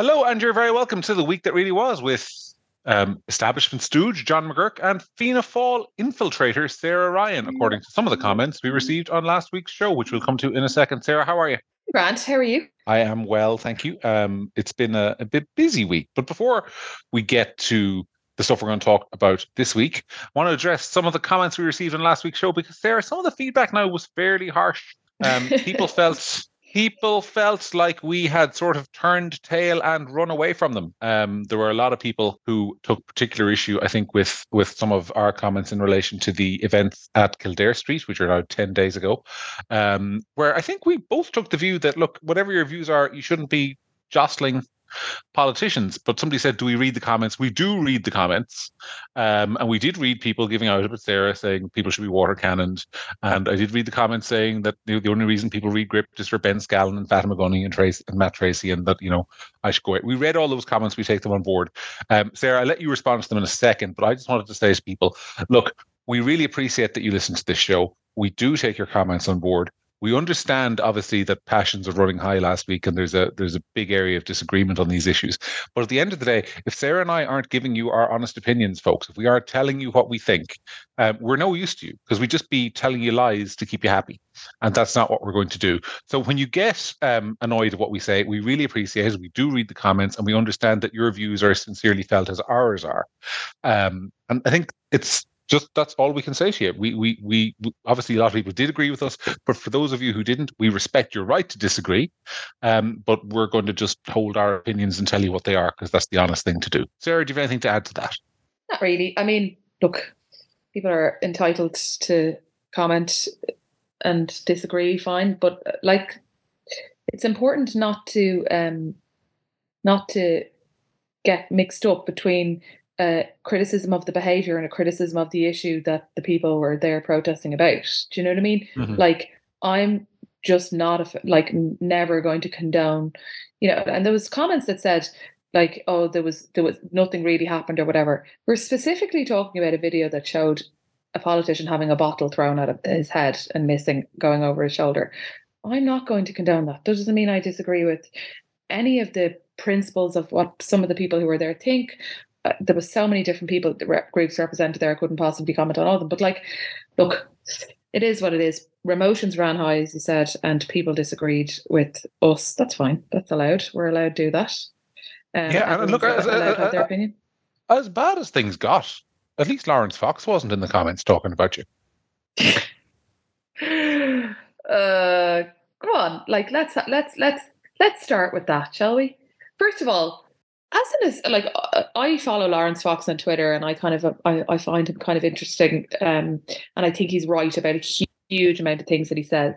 Hello, and you're very welcome to the week that really was with um, establishment stooge John McGurk and Fianna Fáil infiltrator Sarah Ryan, according to some of the comments we received on last week's show, which we'll come to in a second. Sarah, how are you? Grant, how are you? I am well, thank you. Um, it's been a, a bit busy week, but before we get to the stuff we're going to talk about this week, I want to address some of the comments we received on last week's show because Sarah, some of the feedback now was fairly harsh. Um, people felt people felt like we had sort of turned tail and run away from them. Um, there were a lot of people who took particular issue, I think, with with some of our comments in relation to the events at Kildare Street, which are now ten days ago, um, where I think we both took the view that look, whatever your views are, you shouldn't be jostling politicians. But somebody said, "Do we read the comments?" We do read the comments, um, and we did read people giving out about Sarah saying people should be water cannoned, and I did read the comments saying that the, the only reason people read Gript is for Ben Scallon and Fatima Gunning and Trace and Matt Treacy and that you know I should go. We read all those comments. We take them on board. Um, Sarah, I'll let you respond to them in a second, but I just wanted to say to people, look. We really appreciate that you listen to this show. We do take your comments on board we understand obviously that passions are running high last week and there's a there's a big area of disagreement on these issues. But at the end of the day if sarah and i aren't giving you our honest opinions folks if we are telling you what we think um, we're no use to you because we just be telling you lies to keep you happy. And that's not what we're going to do. So when you get um, annoyed at what we say we really appreciate it. We do read the comments and we understand that your views are sincerely felt as ours are. Um, and i think it's just that's all we can say to you. We, we, we, obviously a lot of people did agree with us, but for those of you who didn't, we respect your right to disagree. Um, but we're going to just hold our opinions and tell you what they are because that's the honest thing to do. Sarah, do you have anything to add to that? Not really. I mean, look, people are entitled to comment and disagree, fine. But uh, like, it's important not to um, not to get mixed up between a criticism of the behavior and a criticism of the issue that the people were there protesting about. Do you know what I mean? Mm-hmm. Like I'm just not a, like never going to condone, you know. And there was comments that said like, oh, there was there was nothing really happened or whatever. We're specifically talking about a video that showed a politician having a bottle thrown at his head and missing, going over his shoulder. I'm not going to condone that. That doesn't mean I disagree with any of the principles of what some of the people who were there think uh, there was so many different people, rep groups represented there. I couldn't possibly comment on all of them. But like, look, it is what it is. Emotions ran high, as you said, and people disagreed with us. That's fine. That's allowed. We're allowed to do that. Um, yeah, and look, as, uh, their opinion. as bad as things got, at least Laurence Fox wasn't in the comments talking about you. uh, come on, like let's let's let's let's start with that, shall we? First of all, as is, like I follow Laurence Fox on Twitter, and I kind of I, I find him kind of interesting, um, and I think he's right about a huge amount of things that he says.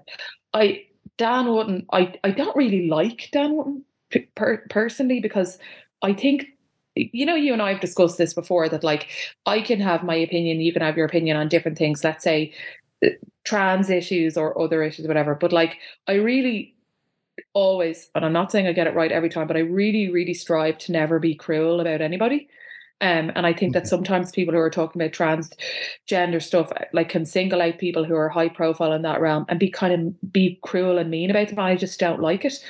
I Dan Wootton, I I don't really like Dan Wootton per, personally because I think you know you and I have discussed this before that like I can have my opinion, you can have your opinion on different things. Let's say uh, trans issues or other issues, whatever. But like I really always, and I'm not saying I get it right every time, but I really, really strive to never be cruel about anybody. Um, and I think that sometimes people who are talking about transgender stuff like can single out people who are high profile in that realm and be kind of be cruel and mean about them. I just don't like it.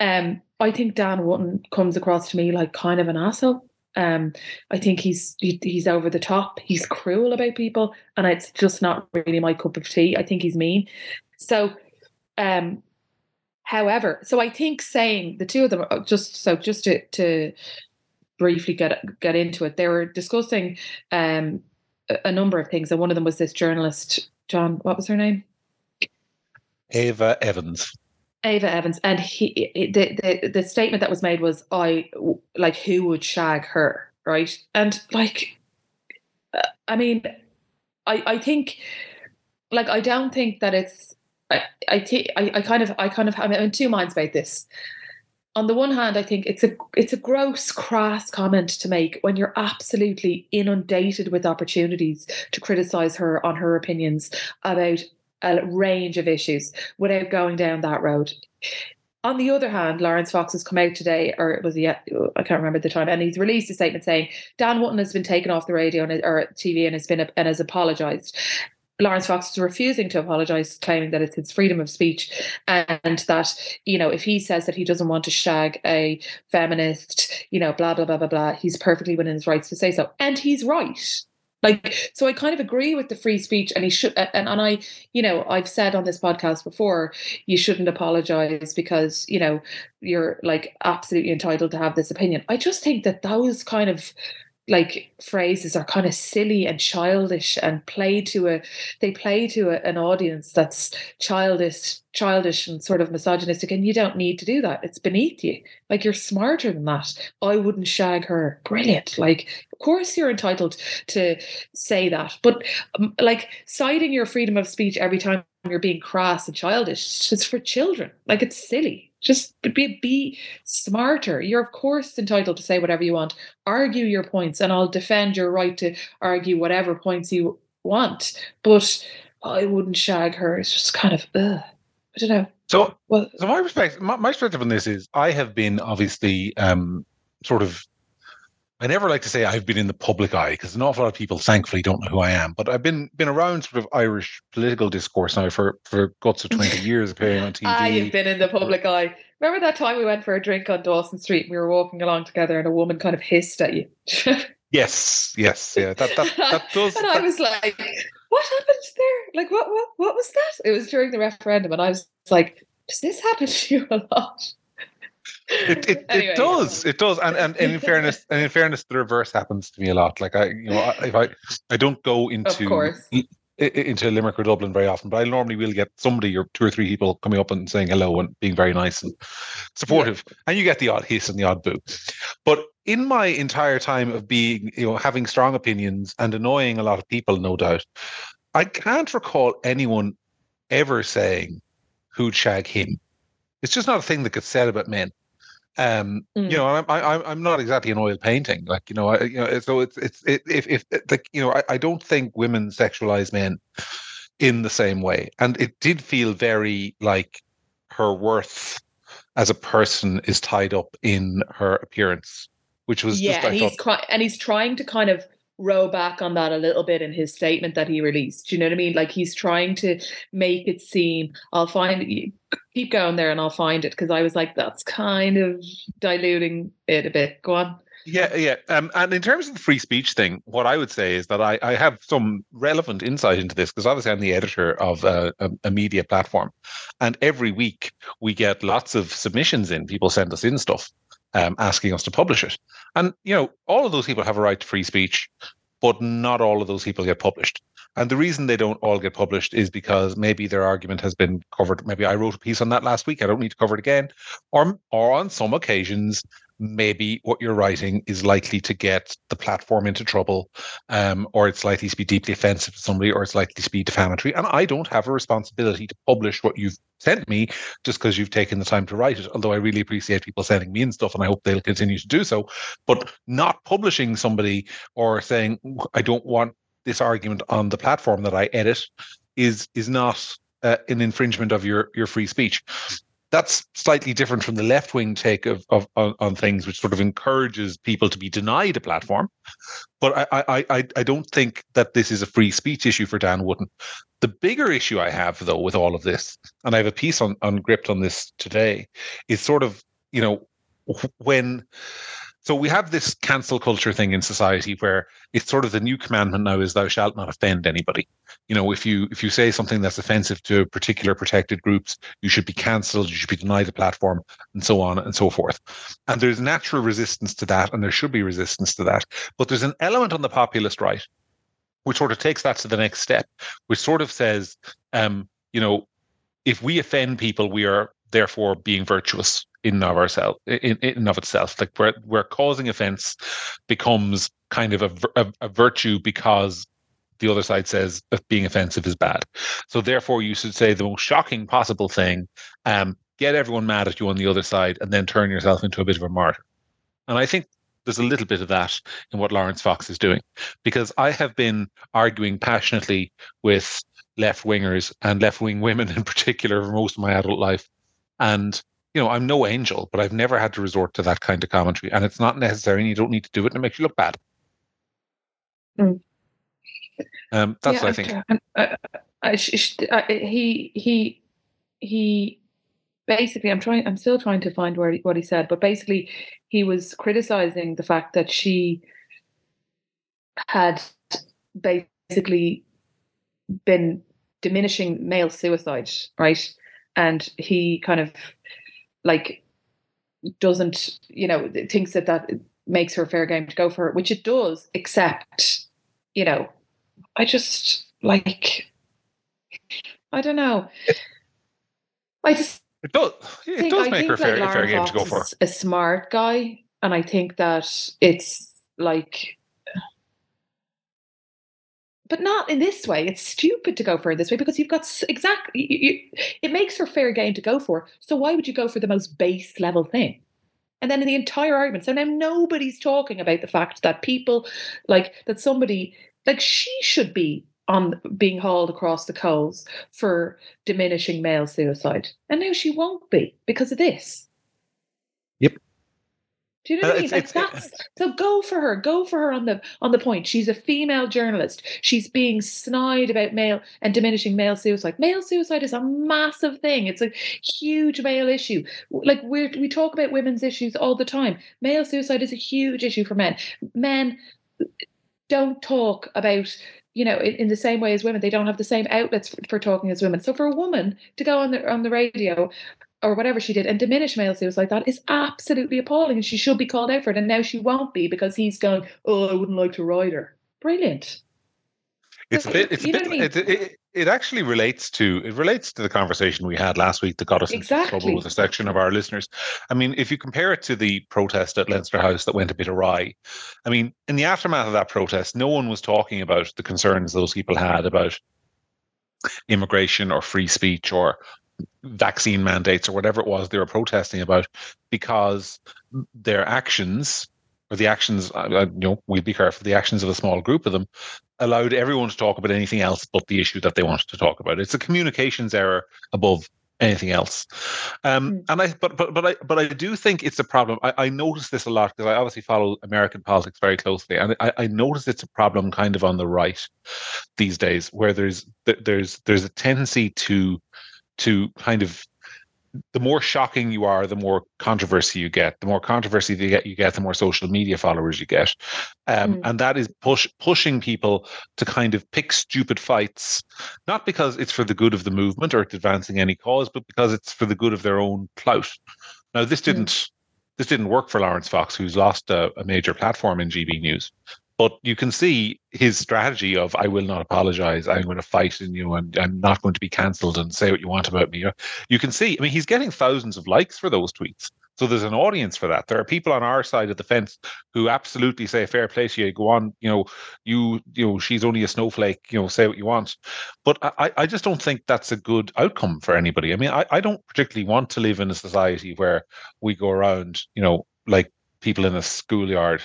Um, I think Dan Wootton comes across to me like kind of an asshole. Um, I think he's he, he's over the top. He's cruel about people, and it's just not really my cup of tea. I think he's mean. So, um, However, so I think saying the two of them, uh, just so just to, to briefly get get into it, they were discussing um, a, a number of things, and one of them was this journalist, John. What was her name? Ava Evans. Ava Evans, and he the, the the statement that was made was, "I like who would shag her, right?" And like, uh, I mean, I I think, like, I don't think that it's I, I, t- I, I kind of, I kind of, I'm in two minds about this. On the one hand, I think it's a, it's a gross, crass comment to make when you're absolutely inundated with opportunities to criticize her on her opinions about a range of issues without going down that road. On the other hand, Laurence Fox has come out today, or it was yet I can't remember the time, and he's released a statement saying Dan Wootton has been taken off the radio and, or TV and has been and has apologised. Laurence Fox is refusing to apologize, claiming that it's his freedom of speech, and that you know if he says that he doesn't want to shag a feminist, you know, blah blah blah blah blah, he's perfectly within his rights to say so, and he's right. Like, so I kind of agree with the free speech, and he should. And, and I, you know, I've said on this podcast before, you shouldn't apologize because you know you're like absolutely entitled to have this opinion. I just think that those kind of like phrases are kind of silly and childish and play to a they play to a, an audience that's childish childish and sort of misogynistic and you don't need to do that. It's beneath you. Like you're smarter than that. I wouldn't shag her. Brilliant. Like of course you're entitled to say that but um, like citing your freedom of speech every time you're being crass and childish it's for children. Like it's silly just be, be smarter. You're, of course, entitled to say whatever you want. Argue your points, and I'll defend your right to argue whatever points you want. But I wouldn't shag her. It's just kind of, ugh. I don't know. So, well, so my perspective, my, my perspective on this is, I have been obviously um, sort of I never like to say I've been in the public eye because an awful lot of people, thankfully, don't know who I am. But I've been been around sort of Irish political discourse now for for guts of twenty years, appearing on TV. Ah, you've been in the public eye. Remember that time we went for a drink on Dawson Street? and We were walking along together, and a woman kind of hissed at you. yes, yes, yeah. That that, that does. and that, I was like, "What happened there? Like, what what what was that?" It was during the referendum, and I was like, "Does this happen to you a lot?" It it, anyway, it does. It does. And, and and in fairness and in fairness the reverse happens to me a lot. Like i you know if i i don't go into into limerick or dublin very often but i normally will get somebody or two or three people coming up and saying hello and being very nice and supportive. Yeah. and you get the odd hiss and the odd boo. But in my entire time of being you know having strong opinions and annoying a lot of people no doubt i can't recall anyone ever saying who'd shag him. It's just not a thing that gets said about men um, mm. you know, I'm I, I'm not exactly an oil painting, like you know, I, you know, so it's it's it, if if like you know, I, I don't think women sexualize men in the same way, and it did feel very like her worth as a person is tied up in her appearance, which was yeah, just, and he's thought, and he's trying to kind of row back on that a little bit in his statement that he released. Do you know what I mean? Like he's trying to make it seem I'll find it. Keep going there, and I'll find it because I was like, that's kind of diluting it a bit. Go on. Yeah, yeah. Um, and in terms of the free speech thing, what I would say is that I, I have some relevant insight into this because obviously I'm the editor of a, a, a, media platform. And every week we get lots of submissions in. People send us in stuff um, asking us to publish it. And, you know, all of those people have a right to free speech, but not all of those people get published. And the reason they don't all get published is because maybe their argument has been covered. Maybe I wrote a piece on that last week. I don't need to cover it again. Or, or on some occasions, maybe what you're writing is likely to get the platform into trouble, um, or it's likely to be deeply offensive to somebody, or it's likely to be defamatory. And I don't have a responsibility to publish what you've sent me just because you've taken the time to write it. Although I really appreciate people sending me in stuff, and I hope they'll continue to do so. But not publishing somebody or saying I don't want this argument on the platform that I edit is is not uh, an infringement of your your free speech that's slightly different from the left wing take of, of on, on, things, which sort of encourages people to be denied a platform. But I, I, I, don't think that this is a free speech issue for Dan Wootton. The bigger issue I have, though, with all of this, and I have a piece on, on Gript on this today, is sort of, you know, when so we have this cancel culture thing in society where it's sort of the new commandment now is thou shalt not offend anybody. You know, if you if you say something that's offensive to particular protected groups, you should be cancelled, you should be denied the platform, and so on and so forth. And there's natural resistance to that, and there should be resistance to that. But there's an element on the populist right which sort of takes that to the next step, which sort of says, um, you know, if we offend people, we are therefore being virtuous in of ourselves in, in of itself. Like where where causing offense becomes kind of a, a, a virtue because the other side says being offensive is bad. So therefore you should say the most shocking possible thing um, get everyone mad at you on the other side and then turn yourself into a bit of a martyr. And i think there's a little bit of that in what Laurence Fox is doing because I have been arguing passionately with left wingers and left wing women in particular for most of my adult life. And you know, I'm no angel, but I've never had to resort to that kind of commentary, and it's not necessary, and you don't need to do it, and it makes you look bad. Mm. Um, that's yeah, what I think. Uh, uh, he he he basically i'm trying i'm still trying to find where what he said but basically he was criticizing the fact that she had basically been diminishing male suicide right and he kind of like doesn't you know thinks that that makes her fair game to go for it which it does except you know i just like i don't know i just it does. It does make her fair, fair game to go for. A smart guy, and I think that it's like, but not in this way. It's stupid to go for it this way because you've got exactly. You, you, it makes her fair game to go for. So why would you go for the most base level thing? And then in the entire argument, so now nobody's talking about the fact that people like that somebody like she should be on being hauled across the coals for diminishing male suicide. And now she won't be because of this. Do you know what uh, I mean? Like that's so go for her. Go for her on the on the point. She's a female journalist. She's being snide about male and diminishing male suicide. Male suicide is a massive thing. It's a huge male issue. Like we we talk about women's issues all the time. Male suicide is a huge issue for men. Men don't talk about you know, in, in, the same way as women, they don't have the same outlets for, for, talking as women. So for a woman to go on the on the radio or whatever she did and diminish male suicide like that is absolutely appalling, and she should be called out for it. And now she won't be because he's going, "Oh, I wouldn't like to ride her." Brilliant. It's a bit. It's a bit. I mean? it, it, it, actually relates to it relates to the conversation we had last week that got us exactly. into trouble with a section of our listeners. I mean, if you compare it to the protest at Leinster House that went a bit awry, I mean, in the aftermath of that protest, no one was talking about the concerns those people had about immigration or free speech or vaccine mandates or whatever it was they were protesting about, because their actions or the actions, uh, uh, you know, we'd be careful, the actions of a small group of them allowed everyone to talk about anything else but the issue that they wanted to talk about. It's a communications error above anything else. Um, mm. And I, but but but I but I do think it's a problem. I, I notice this a lot because I obviously follow American politics very closely, and I, I notice it's a problem kind of on the right these days, where there's there's there's a tendency to to kind of the more shocking you are, the more controversy you get. The more controversy you get, you get, the more social media followers you get, um, mm. and that is push pushing people to kind of pick stupid fights, not because it's for the good of the movement or it's advancing any cause, but because it's for the good of their own clout. Now, this mm. didn't. Mm. This didn't work for Laurence Fox, who's lost a, a major platform in GB News. But you can see his strategy of I will not apologize. I'm going to fight in you and I'm not going to be cancelled and say what you want about me. You can see, I mean, he's getting thousands of likes for those tweets. So there's an audience for that. There are people on our side of the fence who absolutely say, fair play to you, go on, you know, you, you know, she's only a snowflake, you know, say what you want. But I, I just don't think that's a good outcome for anybody. I mean, I, I don't particularly want to live in a society where we go around, you know, like people in a schoolyard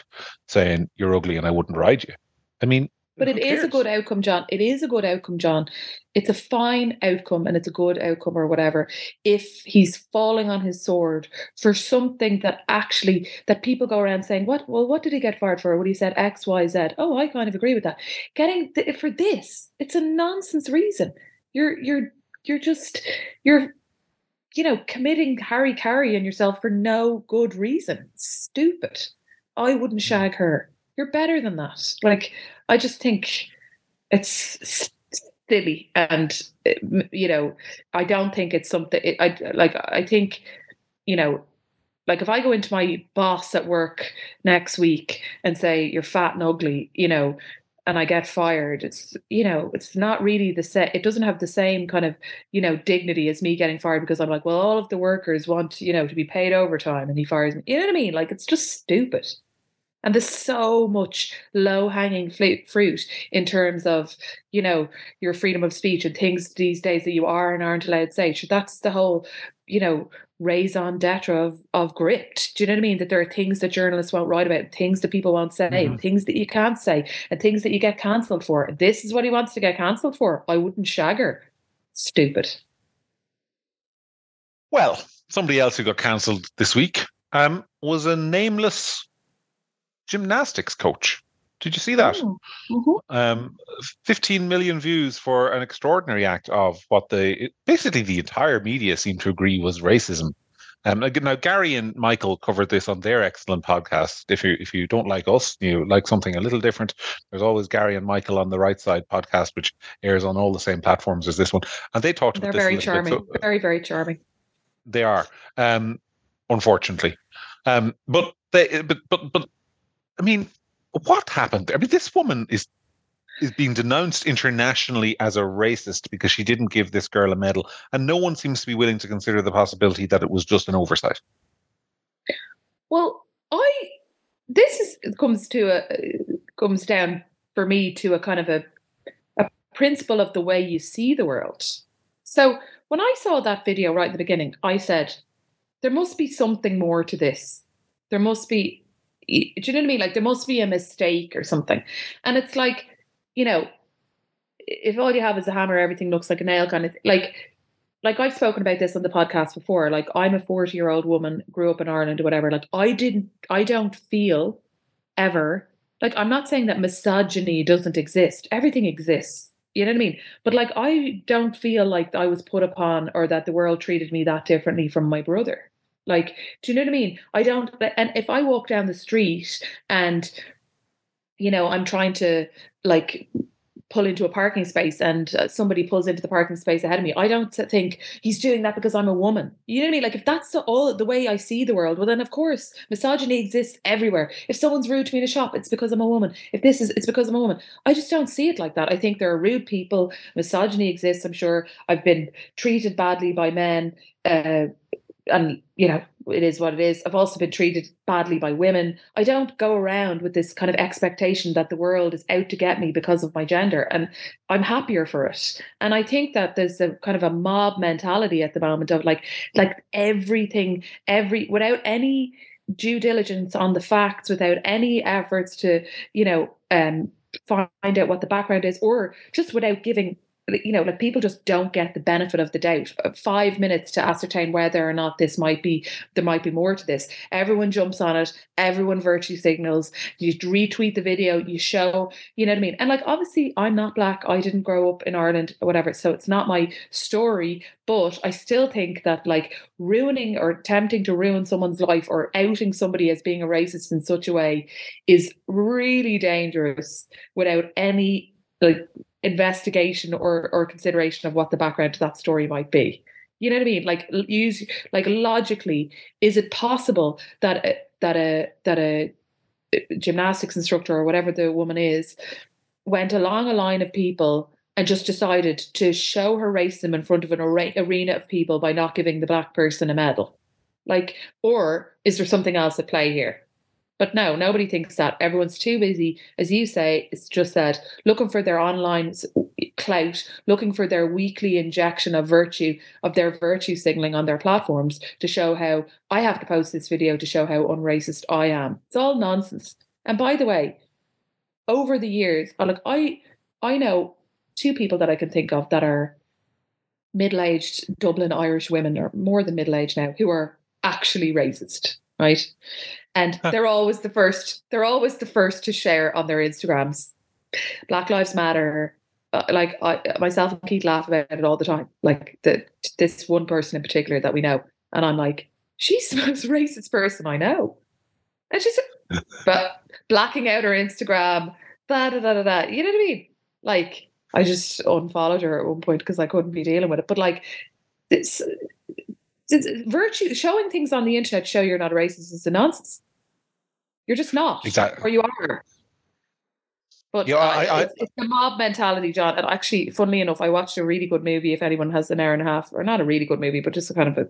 saying you're ugly and I wouldn't ride you. I mean, but it is a good outcome, John. It is a good outcome, John. It's a fine outcome and it's a good outcome or whatever. If he's falling on his sword for something that actually that people go around saying, "What? Well, what did he get fired for?" What he said X, Y, Z. Oh, I kind of agree with that. Getting th- for this, it's a nonsense reason. You're you're you're just you're you know, committing hara-kiri and yourself for no good reason. Stupid. I wouldn't mm. shag her. You're better than that. Like, I just think it's silly, and you know, I don't think it's something. I like. I think, you know, like if I go into my boss at work next week and say you're fat and ugly, you know, and I get fired, it's you know, it's not really the set. It doesn't have the same kind of you know dignity as me getting fired because I'm like, well, all of the workers want you know to be paid overtime, and he fires me. You know what I mean? Like it's just stupid. And there's so much low hanging fruit in terms of, you know, your freedom of speech and things these days that you are and aren't allowed to say. So that's the whole, you know, raison d'etre of of Gript. Do you know what I mean? That there are things that journalists won't write about, things that people won't say, mm-hmm. things that you can't say, and things that you get cancelled for. This is what he wants to get cancelled for. I wouldn't shag her. Stupid. Well, somebody else who got cancelled this week um, was a nameless gymnastics coach. Did you see that? Oh, mhm. Um, 15 million views for an extraordinary act of what the basically the entire media seemed to agree was racism. Um, now Gary and Michael covered this on their excellent podcast. If you if you don't like us, you like something a little different. There's always Gary and Michael on the right side podcast, which airs on all the same platforms as this one, and they talked They're about this. a very charming. So- very, very charming. they are, um, unfortunately. Um, but they, but but but, I mean, what happened? I mean, this woman is is being denounced internationally as a racist because she didn't give this girl a medal, and no one seems to be willing to consider the possibility that it was just an oversight. Well, I this is comes to a comes down for me to a kind of a a principle of the way you see the world. So when I saw that video right at the beginning, I said there must be something more to this. There must be, do you know what I mean? Like there must be a mistake or something. And it's like, you know, if all you have is a hammer, everything looks like a nail kind of like like I've spoken about this on the podcast before. Like I'm a 40 year old woman, grew up in Ireland or whatever. Like I didn't, I don't feel ever like I'm not saying that misogyny doesn't exist. Everything exists. You know what I mean? But like I don't feel like I was put upon or that the world treated me that differently from my brother. Like, do you know what I mean? I don't. And if I walk down the street and you know I'm trying to like pull into a parking space and uh, somebody pulls into the parking space ahead of me, I don't think he's doing that because I'm a woman. You know what I mean? Like if that's the, all the way I see the world, well then of course misogyny exists everywhere. If someone's rude to me in a shop, it's because I'm a woman. If this is, it's because I'm a woman. I just don't see it like that. I think there are rude people. Misogyny exists. I'm sure I've been treated badly by men. Uh, and you know it is what it is. I've also been treated badly by women. I don't go around with this kind of expectation that the world is out to get me because of my gender and i'm happier for it. And i think that there's a kind of a mob mentality at the moment of like like everything every without any due diligence on the facts without any efforts to you know um find out what the background is or just without giving you know, like people just don't get the benefit of the doubt. Uh, five minutes to ascertain whether or not this might be, there might be more to this. Everyone jumps on it. Everyone virtue signals. You retweet the video. You show, you know what I mean? And like, obviously, I'm not black. I didn't grow up in Ireland or whatever. So it's not my story. But I still think that like ruining or attempting to ruin someone's life or outing somebody as being a racist in such a way is really dangerous without any like investigation or or consideration of what the background to that story might be. You know what i mean? Like use like logically is it possible that a, that a that a uh, gymnastics instructor or whatever the woman is went along a line of people and just decided to show her racism in front of an arena of people by not giving the black person a medal? Like or is there something else at play here but no, nobody thinks that. Everyone's too busy, as you say, it's just said, looking for their online clout, looking for their weekly injection of virtue, of their virtue signaling on their platforms to show how I have to post this video to show how unracist I am. It's all nonsense. And by the way, over the years, like I I know two people that I can think of that are middle-aged Dublin Irish women or more than middle-aged now who are actually racist, right? And they're always the first they're always the first to share on their instagrams. Black lives matter uh, like I, myself and keith laugh about it all the time. Like the, this one person in particular that we know. And i'm like she's the most racist person i know. And she's but blacking out her instagram da da da da da. You know what i mean? Like i just unfollowed her at one point because i couldn't be dealing with it. But like this virtue showing things on the internet show you're not a racist is a nonsense. You're just not, exactly, or you are. But yeah, I, I, it's, it's the mob mentality, John. And actually, funnily enough, I watched a really good movie. If anyone has an hour and a half, or not a really good movie, but just a kind of a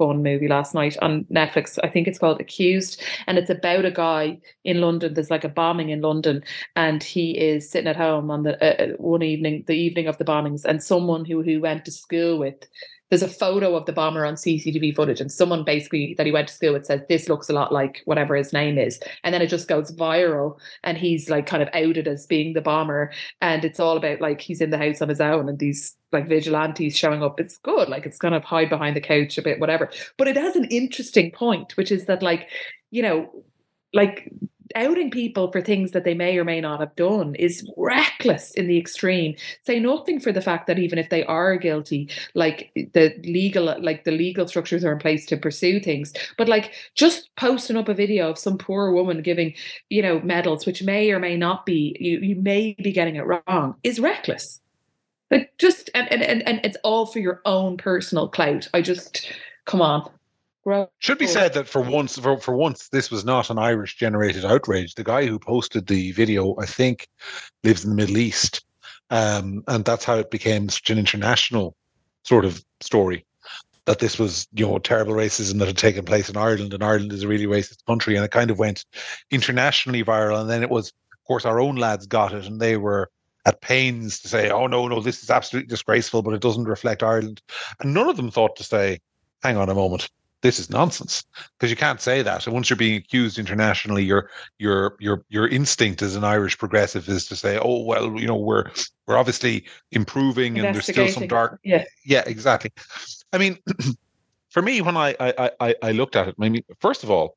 fun movie last night on Netflix. I think it's called Accused, and it's about a guy in London. There's like a bombing in London, and he is sitting at home on the uh, one evening, the evening of the bombings, and someone who who went to school with there's a photo of the bomber on CCTV footage, and someone basically that he went to school with says this looks a lot like whatever his name is, and then it just goes viral, and he's like kind of outed as being the bomber, and it's all about like he's in the house on his own, and these like vigilantes showing up. It's good, like it's kind of hide behind the couch a bit, whatever. But it has an interesting point, which is that like you know, like outing people for things that they may or may not have done is reckless in the extreme. Say nothing for the fact that even if they are guilty, like the legal, like the legal structures are in place to pursue things. But like just posting up a video of some poor woman giving, you know, medals, which may or may not be, you you may be getting it wrong, is reckless. Like just and and, and it's all for your own personal clout. I just come on. Should be said that for once, for, for once, this was not an Irish generated outrage. The guy who posted the video, I think, lives in the Middle East, um, and that's how it became such an international sort of story. That this was, you know, terrible racism that had taken place in Ireland, and Ireland is a really racist country, and it kind of went internationally viral. And then it was, of course, our own lads got it, and they were at pains to say, "Oh no, no, this is absolutely disgraceful," but it doesn't reflect Ireland. And none of them thought to say, "Hang on a moment." This is nonsense because you can't say that. And once you're being accused internationally, your your your your instinct as an Irish progressive is to say, "Oh well, you know, we're we're obviously improving, and there's still some dark." Yeah, yeah, exactly. I mean, for me, when I I I, I looked at it, I mean, first of all,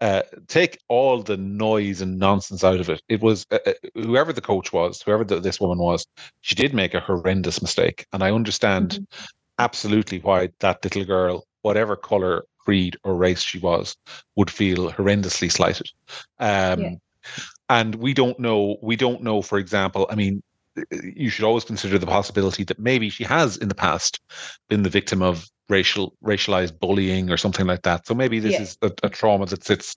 uh, take all the noise and nonsense out of it. It was uh, uh whoever the coach was, whoever the, this woman was, she did make a horrendous mistake, and I understand. Mm-hmm. Absolutely, why that little girl whatever color, creed, or race she was, would feel horrendously slighted. Um, yeah. And we don't know. We don't know. For example, I mean, you should always consider the possibility that maybe she has in the past been the victim of racial racialized bullying or something like that. So maybe this yeah. is a, a, trauma that sits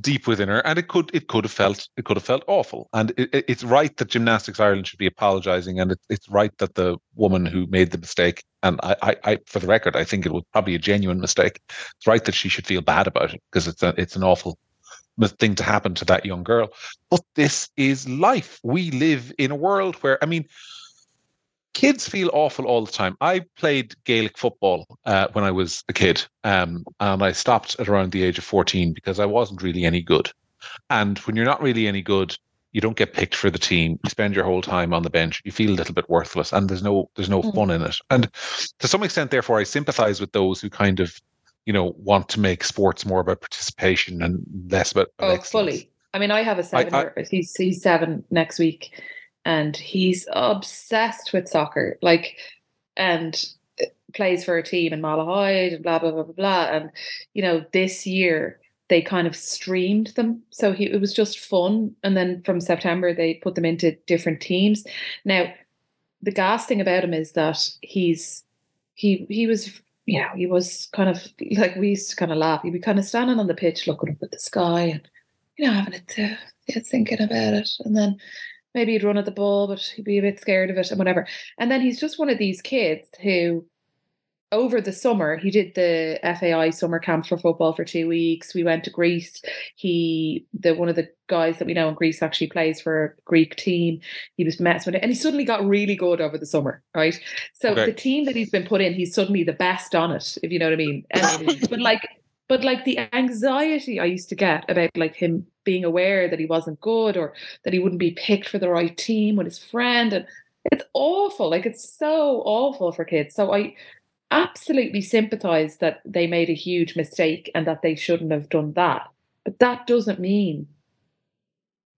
deep within her, and it could it could have felt it could have felt awful. And it, it, it's right that Gymnastics Ireland should be apologising, and it, it's right that the woman who made the mistake, and I, I, I, for the record, I think it was probably a genuine mistake. It's right that she should feel bad about it because it's a, it's an awful thing to happen to that young girl. But this is life. We live in a world where I mean kids feel awful all the time. I played Gaelic football uh, when I was a kid, um, and I stopped at around the age of 14 because I wasn't really any good. And when you're not really any good, you don't get picked for the team. You spend your whole time on the bench. You feel a little bit worthless, and there's no there's no mm. fun in it. And to some extent, therefore, I sympathise with those who kind of, you know, want to make sports more about participation and less about. Oh, fully. I mean, I have a seven. I, I, he's he's seven next week, and he's obsessed with soccer. Like, and plays for a team in Malahide and blah blah blah blah blah. And you know, this year they kind of streamed them, so he, it was just fun. And then from September they put them into different teams. Now, the gas thing about him is that he's he he was you know he was kind of like we used to kind of laugh. He'd be kind of standing on the pitch looking up at the sky and you know having it yeah, thinking about it, and then maybe he'd run at the ball, but he'd be a bit scared of it and whatever. And then he's just one of these kids who, over the summer, he did the FAI summer camp for football for two weeks. We went to Greece. He, the one of the guys that we know in Greece, actually plays for a Greek team. He was messing with it, and he suddenly got really good over the summer, right? So okay. the team that he's been put in, he's suddenly the best on it, if you know what I mean. And, but like but like the anxiety I used to get about like him being aware that he wasn't good or that he wouldn't be picked for the right team with his friend and it's awful. Like it's so awful for kids. So I absolutely sympathize that they made a huge mistake and that they shouldn't have done that. But that doesn't mean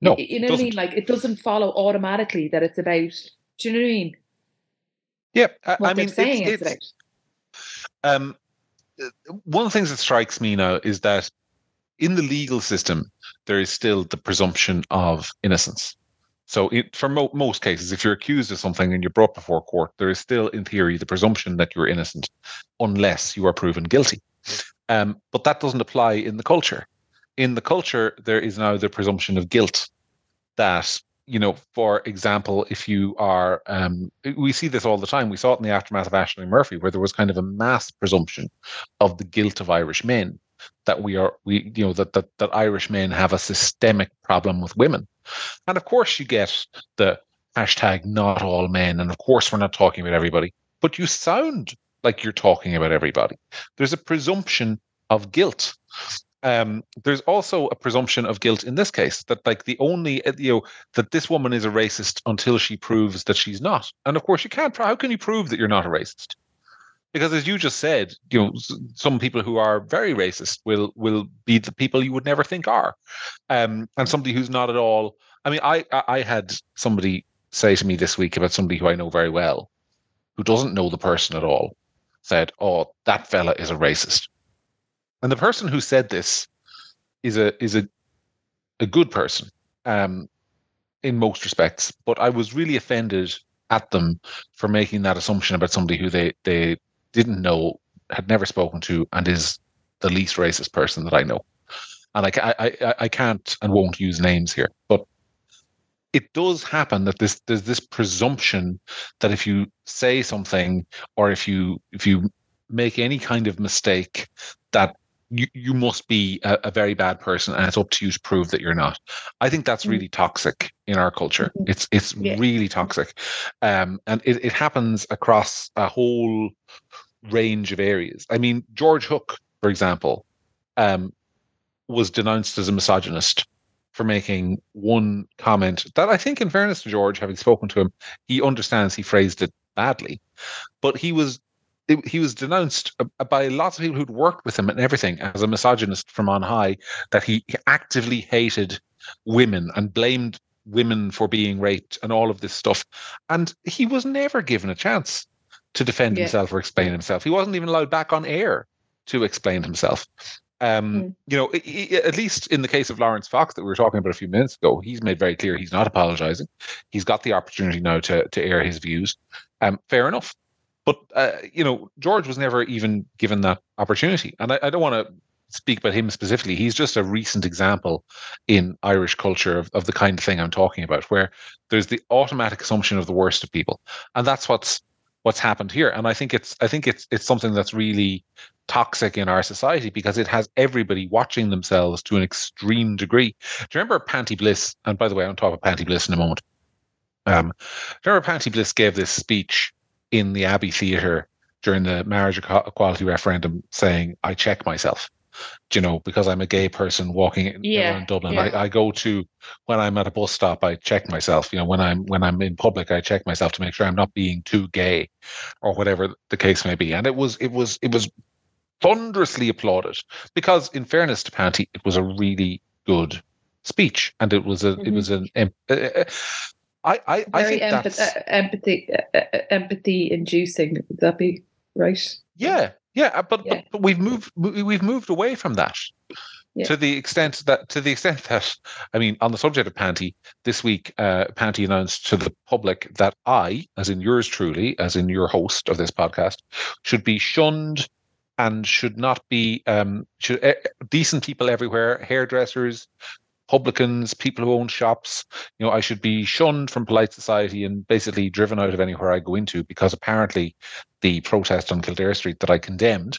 no, you know what I mean? Like it doesn't follow automatically that it's about. Do you know what I mean? Yeah, I, I mean, it's, it's, it's um, one of the things that strikes me now is that in the legal system, there is still the presumption of innocence. So, it, for mo- most cases, if you're accused of something and you're brought before court, there is still, in theory, the presumption that you're innocent, unless you are proven guilty. Um, but that doesn't apply in the culture. In the culture, there is now the presumption of guilt that you know, for example, if you are, um, we see this all the time. We saw it in the aftermath of Ashley Murphy, where there was kind of a mass presumption of the guilt of Irish men that we are, we, you know, that that that Irish men have a systemic problem with women, and of course you get the hashtag not all men, and of course we're not talking about everybody, but you sound like you're talking about everybody. There's a presumption of guilt um, there's also a presumption of guilt in this case that like the only uh, you know that this woman is a racist until she proves that she's not. And of course you can't how can you prove that you're not a racist? Because as you just said, you know, some people who are very racist will will be the people you would never think are, um, and somebody who's not at all. I mean, I I had somebody say to me this week about somebody who I know very well, who doesn't know the person at all, said, "Oh, that fella is a racist," and the person who said this is a is a a good person, um, in most respects. But I was really offended at them for making that assumption about somebody who they they didn't know, had never spoken to, and is the least racist person that I know. And I, I, I can't and won't use names here, but it does happen that this there's this presumption that if you say something or if you if you make any kind of mistake that you, you must be a, a, very bad person and it's up to you to prove that you're not i think that's really mm. toxic in our culture mm-hmm. it's it's yeah. really toxic um, and it, it happens across a whole range of areas i mean george hook for example um, was denounced as a misogynist for making one comment that i think in fairness to george having spoken to him he understands he phrased it badly but he was it, he was denounced by lots of people who'd worked with him and everything as a misogynist from on high, that he actively hated women and blamed women for being raped and all of this stuff. And he was never given a chance to defend yeah. himself or explain himself. He wasn't even allowed back on air to explain himself. Um, mm. You know, at least in the case of Laurence Fox that we were talking about a few minutes ago, he's made very clear he's not apologizing. He's got the opportunity now to to air his views. Um, fair enough. But uh, you know, George was never even given that opportunity, and I, I don't want to speak about him specifically. He's just a recent example in Irish culture of, of the kind of thing I'm talking about, where there's the automatic assumption of the worst of people, and that's what's what's happened here. And I think it's I think it's it's something that's really toxic in our society because it has everybody watching themselves to an extreme degree. Do you remember Panti Bliss? And by the way, I'll talk about Panti Bliss in a moment. Um, do you remember Panti Bliss gave this speech in the Abbey Theatre during the marriage equality referendum saying, I check myself, you know, because I'm a gay person walking in, yeah, around Dublin. Yeah. I, I go to when I'm at a bus stop, I check myself. You know, when I'm when I'm in public, I check myself to make sure I'm not being too gay or whatever the case may be. And it was it was it was thunderously applauded because in fairness to Panti, it was a really good speech and it was a mm-hmm. it was an uh, I, I, I think empath- uh, empathy, uh, uh, empathy inducing. Would that be right? Yeah, yeah, but, yeah. but, but we've moved we've moved away from that yeah. to the extent that to the extent that I mean, on the subject of Panti, this week uh, Panti announced to the public that I, as in yours truly, as in your host of this podcast, should be shunned and should not be um, should uh, decent people everywhere, hairdressers, publicans, people who own shops. You know, I should be shunned from polite society and basically driven out of anywhere I go into because apparently the protest on Kildare Street that I condemned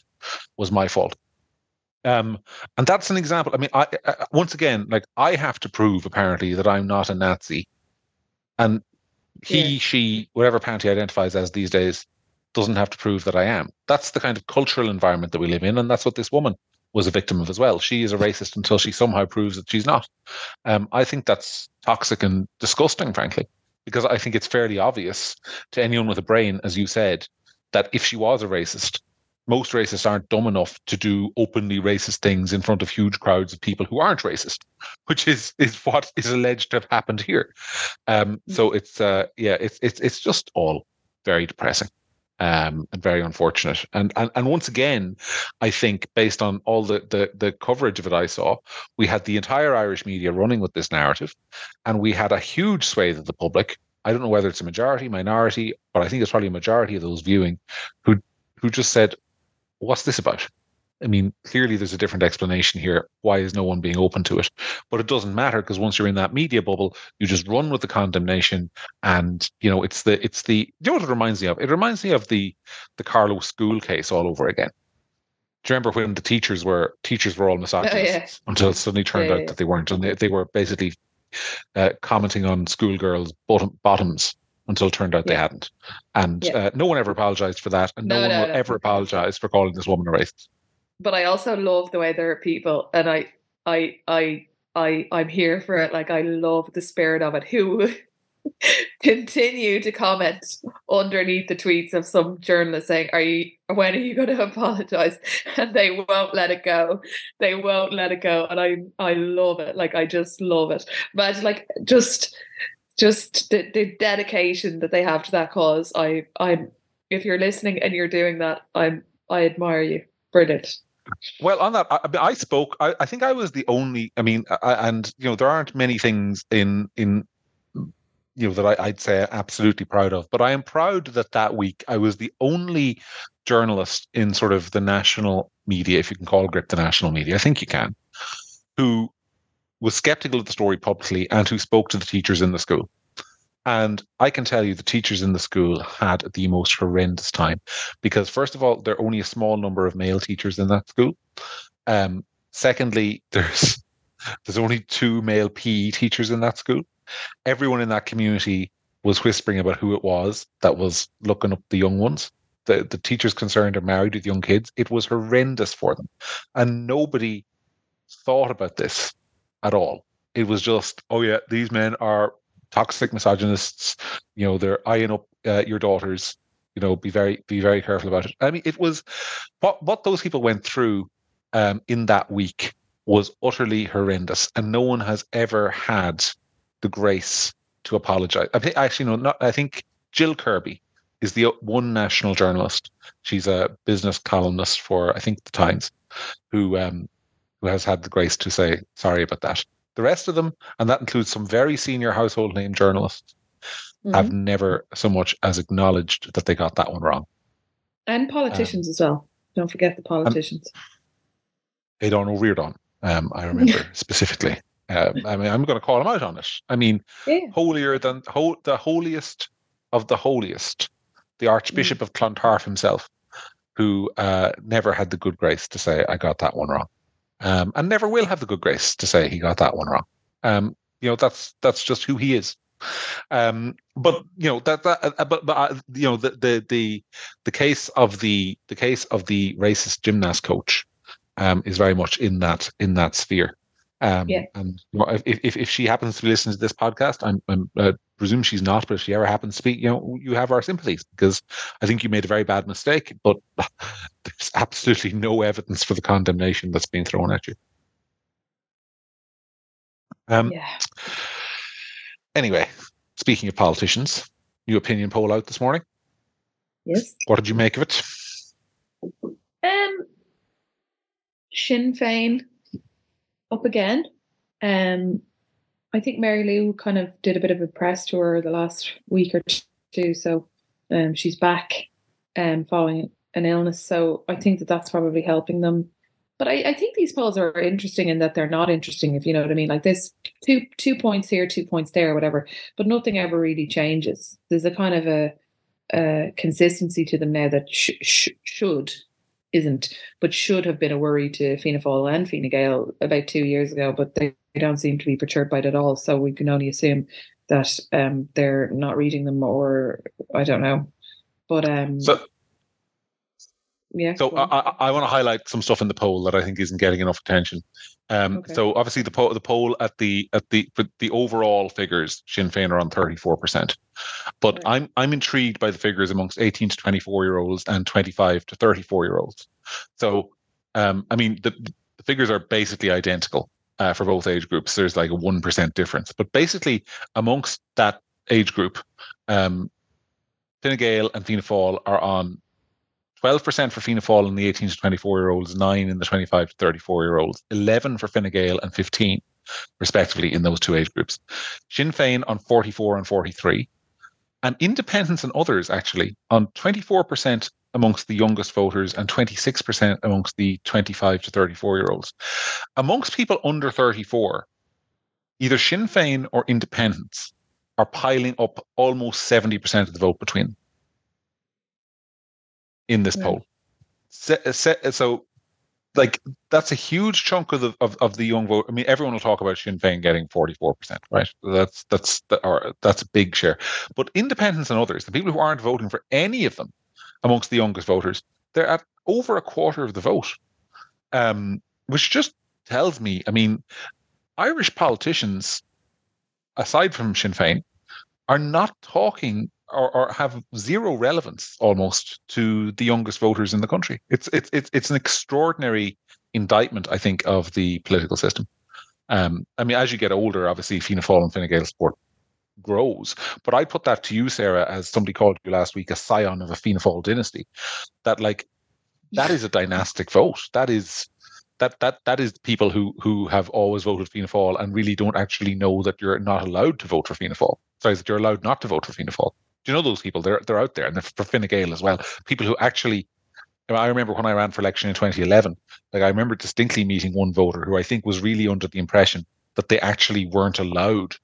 was my fault. Um, and that's an example. I mean, I, I, once again, like I have to prove apparently that I'm not a Nazi, and he, yeah. she, whatever Panti identifies as these days, doesn't have to prove that I am. That's the kind of cultural environment that we live in, and that's what this woman was a victim of as well. She is a racist until she somehow proves that she's not. Um, I think that's toxic and disgusting, frankly, because I think it's fairly obvious to anyone with a brain, as you said, that if she was a racist, most racists aren't dumb enough to do openly racist things in front of huge crowds of people who aren't racist, which is is what is alleged to have happened here. Um, so it's uh, yeah, it's it's it's just all very depressing um, and very unfortunate. And, and and once again, I think based on all the, the the coverage of it I saw, we had the entire Irish media running with this narrative, and we had a huge swathe of the public. I don't know whether it's a majority, minority, but I think it's probably a majority of those viewing who who just said, "What's this about?" I mean, clearly there's a different explanation here. Why is no one being open to it? But it doesn't matter because once you're in that media bubble, you just run with the condemnation, and you know it's the it's the. You know what it reminds me of? It reminds me of the the Carlow school case all over again. Do you remember when the teachers were teachers were all misogynists oh, yeah. until it suddenly turned yeah, out yeah. that they weren't, and they, they were basically uh, commenting on schoolgirls' bottom, bottoms until it turned out they hadn't. And uh, no one ever apologized for that, and no, no one no, will no. ever apologize for calling this woman a racist but I also love the way there are people, and I, I, I, I, I'm here for it. Like I love the spirit of it. Who, continue to comment underneath the tweets of some journalists saying, "Are you? When are you going to apologize?" And they won't let it go. They won't let it go, and I I love it. Like I just love it. But like just just the, the dedication that they have to that cause. I I'm if you're listening and you're doing that, I'm I admire you. Brilliant. Well, on that, I, I spoke. I, I, think I was the only. I mean, I, and you know, there aren't many things in in you know that I, would say absolutely proud of. But I am proud that that week I was the only journalist in sort of the national media, if you can call it the national media. I think you can, who was skeptical of the story publicly and who spoke to the teachers in the school. And I can tell you the teachers in the school had the most horrendous time because, first of all, there are only a small number of male teachers in that school. Um, secondly, there's there's only two male PE teachers in that school everyone in that community was whispering about who it was that was looking up the young ones. The the teachers concerned are married with young kids. It was horrendous for them, and nobody thought about this at all. It was just, oh yeah, these men are toxic misogynists. You know, they're eyeing up uh, your daughters. You know, be very be very careful about it. I mean, it was what what those people went through um, in that week was utterly horrendous, and no one has ever had the grace to apologize. I think actually no, not. I think Jill Kirby is the one national journalist. She's a business columnist for I think the Times, who um, who has had the grace to say sorry about that. The rest of them, and that includes some very senior household name journalists, mm-hmm. have never so much as acknowledged that they got that one wrong. And politicians um, as well. Don't forget the politicians. Aodhán Ó Ríordáin, um, I remember specifically. Um, I mean, I'm going to call him out on it. I mean, yeah. holier than ho- the holiest of the holiest, the Archbishop mm. of Clontarf himself, who uh, never had the good grace to say, I got that one wrong. Um, and never will have the good grace to say he got that one wrong. Um, you know, that's that's just who he is. Um, but you know that that uh, but, but uh, you know the, the the the case of the the case of the racist gymnast coach um, is very much in that in that sphere. Um, yeah. And you know, if, if, if she happens to listen to this podcast, I'm, I'm uh, presume she's not, but if she ever happens to speak, you know, you have our sympathies because I think you made a very bad mistake. But there's absolutely no evidence for the condemnation that's being thrown at you. Um, yeah. Anyway, speaking of politicians, new opinion poll out this morning. Yes. What did you make of it? Um, Sinn Féin up again. Um, I think Mary Lou kind of did a bit of a press tour the last week or two, so um, she's back um, following an illness. So I think that that's probably helping them. But I, I, think these polls are interesting in that they're not interesting, if you know what I mean. Like this two two points here, two points there, whatever. But nothing ever really changes. There's a kind of a, a consistency to them now that sh- sh- should isn't, but should have been a worry to Fianna Fáil and Fine Gael about two years ago, but they don't seem to be perturbed by it at all. So we can only assume that um, they're not reading them, or I don't know. But um, so, yeah. So I, I want to highlight some stuff in the poll that I think isn't getting enough attention. Um, okay. So obviously the poll, the poll at the at the the overall figures, Sinn Féin are on thirty four percent, but right. I'm I'm intrigued by the figures amongst eighteen to twenty four year olds and twenty five to thirty four year olds. So, um, I mean the the figures are basically identical uh, for both age groups. There's like a one percent difference, but basically amongst that age group, um, Fine Gael and Fianna Fáil are on 12% for Fianna Fáil in the 18 to 24 year olds, 9 in the 25 to 34 year olds, 11 for Fine Gael, and 15 respectively in those two age groups. Sinn Féin on 44 and 43, and independents and others actually on 24% amongst the youngest voters and 26% amongst the 25 to 34 year olds. Amongst people under 34, either Sinn Féin or independents are piling up almost 70% of the vote between them in this yeah. poll. So, so, like that's a huge chunk of the of, of the young vote. I mean, everyone will talk about Sinn Féin getting forty four percent, right? That's that's or that's a big share. But independents and others, the people who aren't voting for any of them, amongst the youngest voters, they're at over a quarter of the vote, um, which just tells me. I mean, Irish politicians, aside from Sinn Féin, are not talking or, or, have zero relevance almost to the youngest voters in the country. It's it's it's it's an extraordinary indictment, I think, of the political system. Um, I mean, as you get older, obviously Fianna Fáil and Fine Gael support grows. But I put that to you, Sarah, as somebody called you last week, a scion of a Fianna Fáil dynasty. That like that is a dynastic vote. That is that that that is people who who have always voted Fianna Fáil and really don't actually know that you're not allowed to vote for Fianna Fáil. Sorry, that you're allowed not to vote for Fianna Fáil. Do you know those people? They're they're out there, and they're for Fine Gael as well. People who actually. I remember when I ran for election in 2011. Like I remember distinctly meeting one voter who I think was really under the impression that they actually weren't allowed.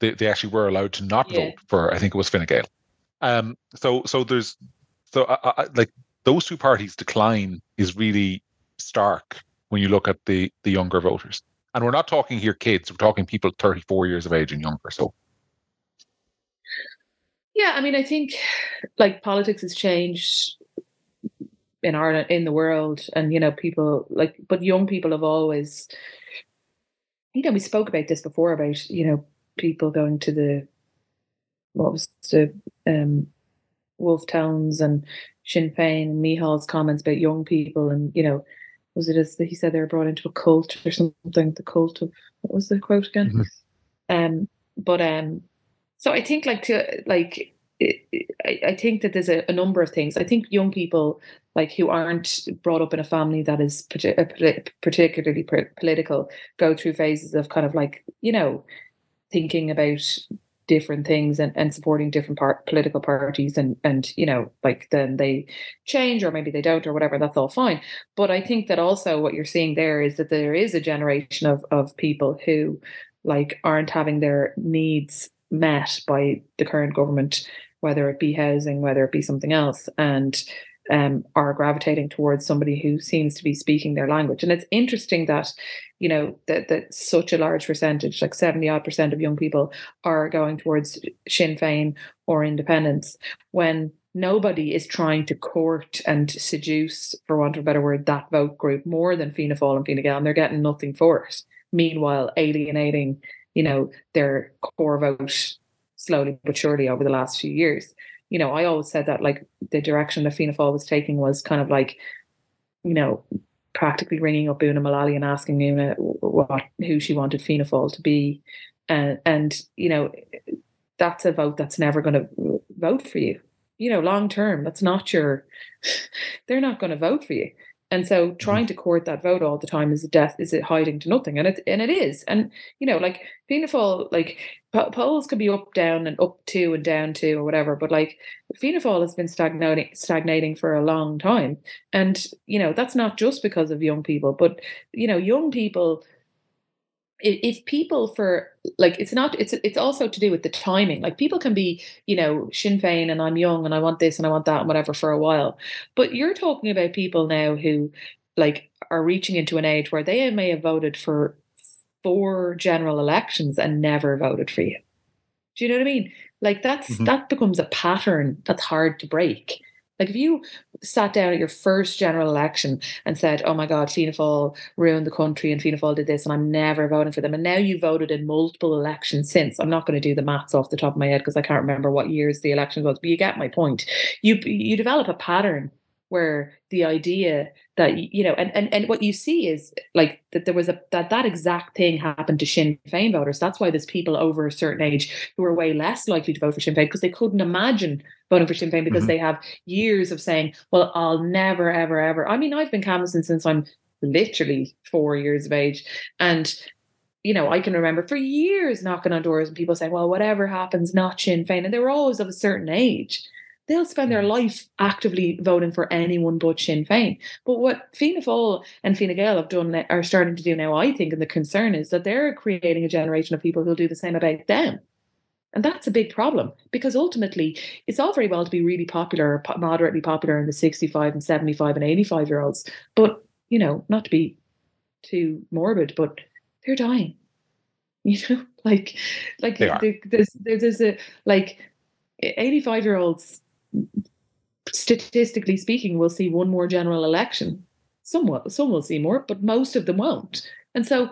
They they actually were allowed to not yeah. vote for. I think it was Fine Gael. Um. So so there's so I, I, like those two parties' decline is really stark when you look at the the younger voters. And we're not talking here kids, we're talking people 34 years of age and younger. So yeah, I mean, I think like politics has changed in Ireland, in the world, and you know, people like, but young people have always, you know, we spoke about this before about you know people going to the what was the um Wolfe Tones and Sinn Féin and Micheál's comments about young people and you know was it as he said they were brought into a cult or something the cult of what was the quote again mm-hmm. um but um so I think like to like I, I think that there's a, a, number of things. I think young people like who aren't brought up in a family that is uh, particularly political go through phases of kind of like you know thinking about different things and, and supporting different part, political parties and and you know like then they change or maybe they don't or whatever that's all fine. But i think that also what you're seeing there is that there is a generation of of people who like aren't having their needs met by the current government whether it be housing whether it be something else. And um, are gravitating towards somebody who seems to be speaking their language. And it's interesting that, you know, that, that such a large percentage, like 70 odd percent of young people, are going towards Sinn Féin or independence when nobody is trying to court and seduce, for want of a better word, that vote group more than Fianna Fáil and Fine Gael, and they're getting nothing for it. Meanwhile, alienating, you know, their core vote slowly but surely over the last few years you know, I always said that like the direction that Fianna Fáil was taking was kind of like, you know, practically ringing up Una Mullally and asking Una what who she wanted Fianna Fáil to be, and and you know, that's a vote that's never going to vote for you. You know, long term, that's not your. They're not going to vote for you. And so mm-hmm. trying to court that vote all the time is a death is it hiding to nothing. And it and it is. And you know, like Fianna Fáil, like polls could be up, down, and up to and down to or whatever, but like Fianna Fáil has been stagnating stagnating for a long time. And, you know, that's not just because of young people, but you know, young people if people for like it's not it's it's also to do with the timing. Like people can be you know Sinn Féin and I'm young and I want this and I want that and whatever for a while. But you're talking about people now who like are reaching into an age where they may have voted for four general elections and never voted for you. Do you know what I mean? Like that's mm-hmm. that becomes a pattern that's hard to break like if you sat down at your first general election and said, "Oh my God, Fianna Fáil ruined the country and Fianna Fáil did this, and I'm never voting for them," and now you voted in multiple elections since. I'm not going to do the maths off the top of my head because I can't remember what years the election was, but you get my point. You you develop a pattern where the idea that you know and, and and what you see is like that there was a that that exact thing happened to Sinn Féin voters that's why there's people over a certain age who are way less likely to vote for Sinn Féin because they couldn't imagine voting for Sinn Féin because mm-hmm. they have years of saying well I'll never ever ever I mean I've been canvassing since I'm literally four years of age and you know, I can remember for years knocking on doors and people saying, well, whatever happens, not Sinn Féin. And they were always of a certain age they'll spend their life actively voting for anyone but Sinn Féin. But what Fianna Fáil and Fine Gael have done are starting to do now, I think, and the concern is that they're creating a generation of people who'll do the same about them. And that's a big problem because ultimately it's all very well to be really popular, or moderately popular in the 65 and 75 and 85 year olds. But, you know, not to be too morbid, but they're dying. You know, like, like there's, there's a, like, 85 year olds statistically speaking, we'll see one more general election. Somewhat, some will see more, but most of them won't. And so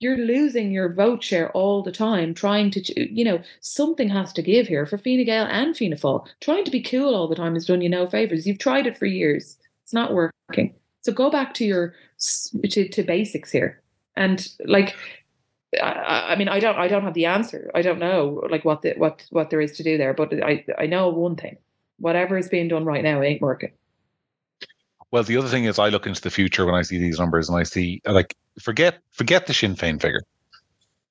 you're losing your vote share all the time trying to you know something has to give here for Fine Gael and Fianna Fáil. Trying to be cool all the time has done you no favors. You've tried it for years. It's not working. So go back to your to, to basics here. And like I, I mean I don't I don't have the answer. I don't know like what the what what there is to do there but I I know one thing whatever is being done right now ain't working well, the other thing is, I look into the future when I see these numbers, and I see like forget forget the Sinn Féin figure,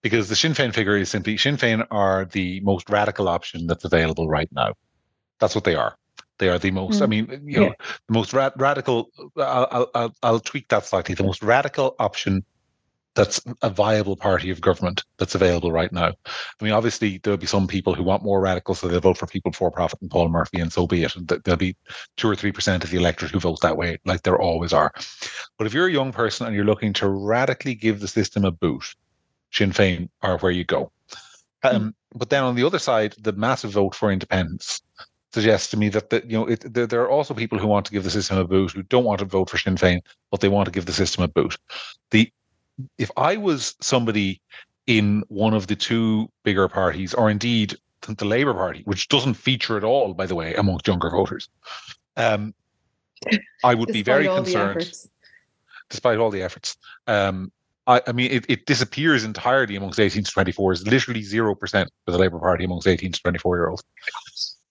because the Sinn Féin figure is simply Sinn Féin are the most radical option that's available right now. That's what they are. They are the most. Mm. I mean, you know, yeah. the most ra- radical. I'll, I'll I'll tweak that slightly. The most radical option that's a viable party of government that's available right now. I mean, obviously there'll be some people who want more radical, so they'll vote for People Before Profit and Paul Murphy, and so be it. There'll be two or three percent of the electorate who vote that way, like there always are. But if you're a young person and you're looking to radically give the system a boot, Sinn Féin are where you go. Um, mm. But then on the other side, the massive vote for independence suggests to me that the, you know it, there, there, are also people who want to give the system a boot who don't want to vote for Sinn Féin, but they want to give the system a boot. The if I was somebody in one of the two bigger parties, or indeed the Labour Party, which doesn't feature at all, by the way, amongst younger voters, um, I would be very concerned. Despite all the efforts, um, I, I, mean, it, it, disappears entirely amongst 18 to 24s, literally 0% for the Labour Party amongst 18 to 24 year olds.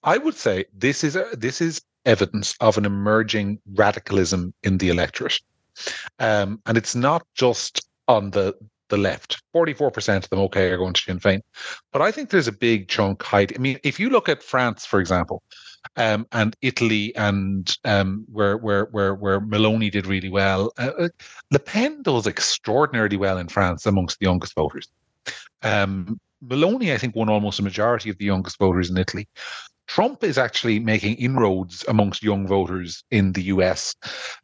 I would say this is a, this is evidence of an emerging radicalism in the electorate. Um, and it's not just on the the left. 44% of them, okay, are going to Sinn Féin. But I think there's a big chunk hiding. I mean, if you look at France, for example, um, and Italy and um, where where where where Meloni did really well, uh, uh, Le Pen does extraordinarily well in France amongst the youngest voters. Um, Meloni, I think, won almost a majority of the youngest voters in Italy. Trump is actually making inroads amongst young voters in the US.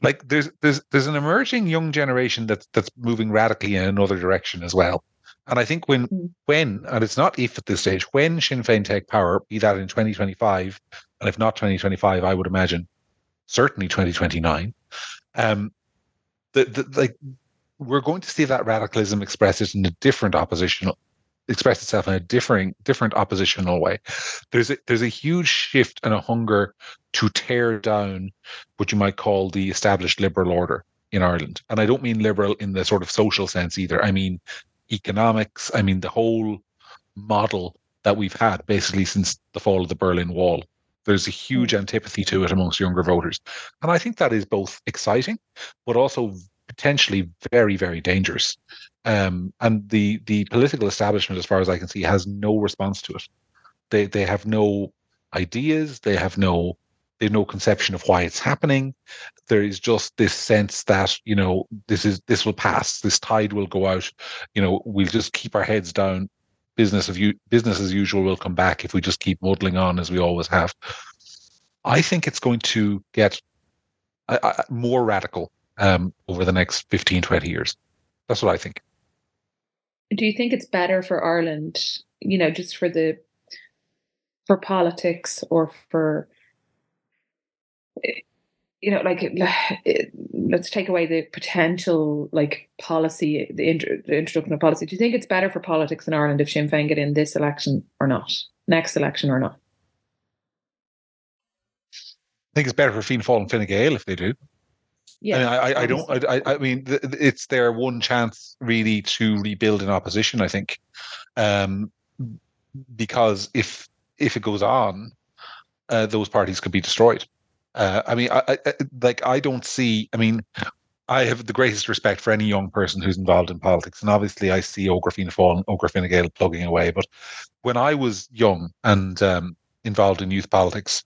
Like there's there's there's an emerging young generation that's that's moving radically in another direction as well. And I think when mm. when and it's not if at this stage, when Sinn Féin take power, be that in 2025, and if not 2025, I would imagine certainly 2029. Um, the, the like we're going to see that radicalism expressed in a different oppositional express itself in a differing, different oppositional way. There's a, there's a huge shift and a hunger to tear down what you might call the established liberal order in Ireland. And I don't mean liberal in the sort of social sense either. I mean economics. I mean the whole model that we've had basically since the fall of the Berlin Wall. There's a huge hmm. antipathy to it amongst younger voters. And I think that is both exciting, but also potentially very, very dangerous. Um, and the the political establishment, as far as I can see, has no response to it. They they have no ideas. They have no they have no conception of why it's happening. There is just this sense that you know this is this will pass. This tide will go out. You know we'll just keep our heads down. Business of you business as usual will come back if we just keep muddling on as we always have. I think it's going to get uh, uh more radical um, over the next 15, 20 years. That's what I think. Do you think it's better for Ireland, you know, just for the for politics or for you know, like let's take away the potential like policy, the, intro, the introduction of policy. Do you think it's better for politics in Ireland if Sinn Féin get in this election or not, next election or not? I think it's better for Fianna Fáil and Fine Gael if they do. Yeah, I, mean, I, I, don't. I, I mean, it's their one chance really to rebuild an opposition. I think, um, because if if it goes on, uh, those parties could be destroyed. Uh, I mean, I, I, like I don't see. I mean, I have the greatest respect for any young person who's involved in politics, and obviously I see Ógra Fianna Fáil and Ógra Fine Gael plugging away. But when I was young and um, involved in youth politics,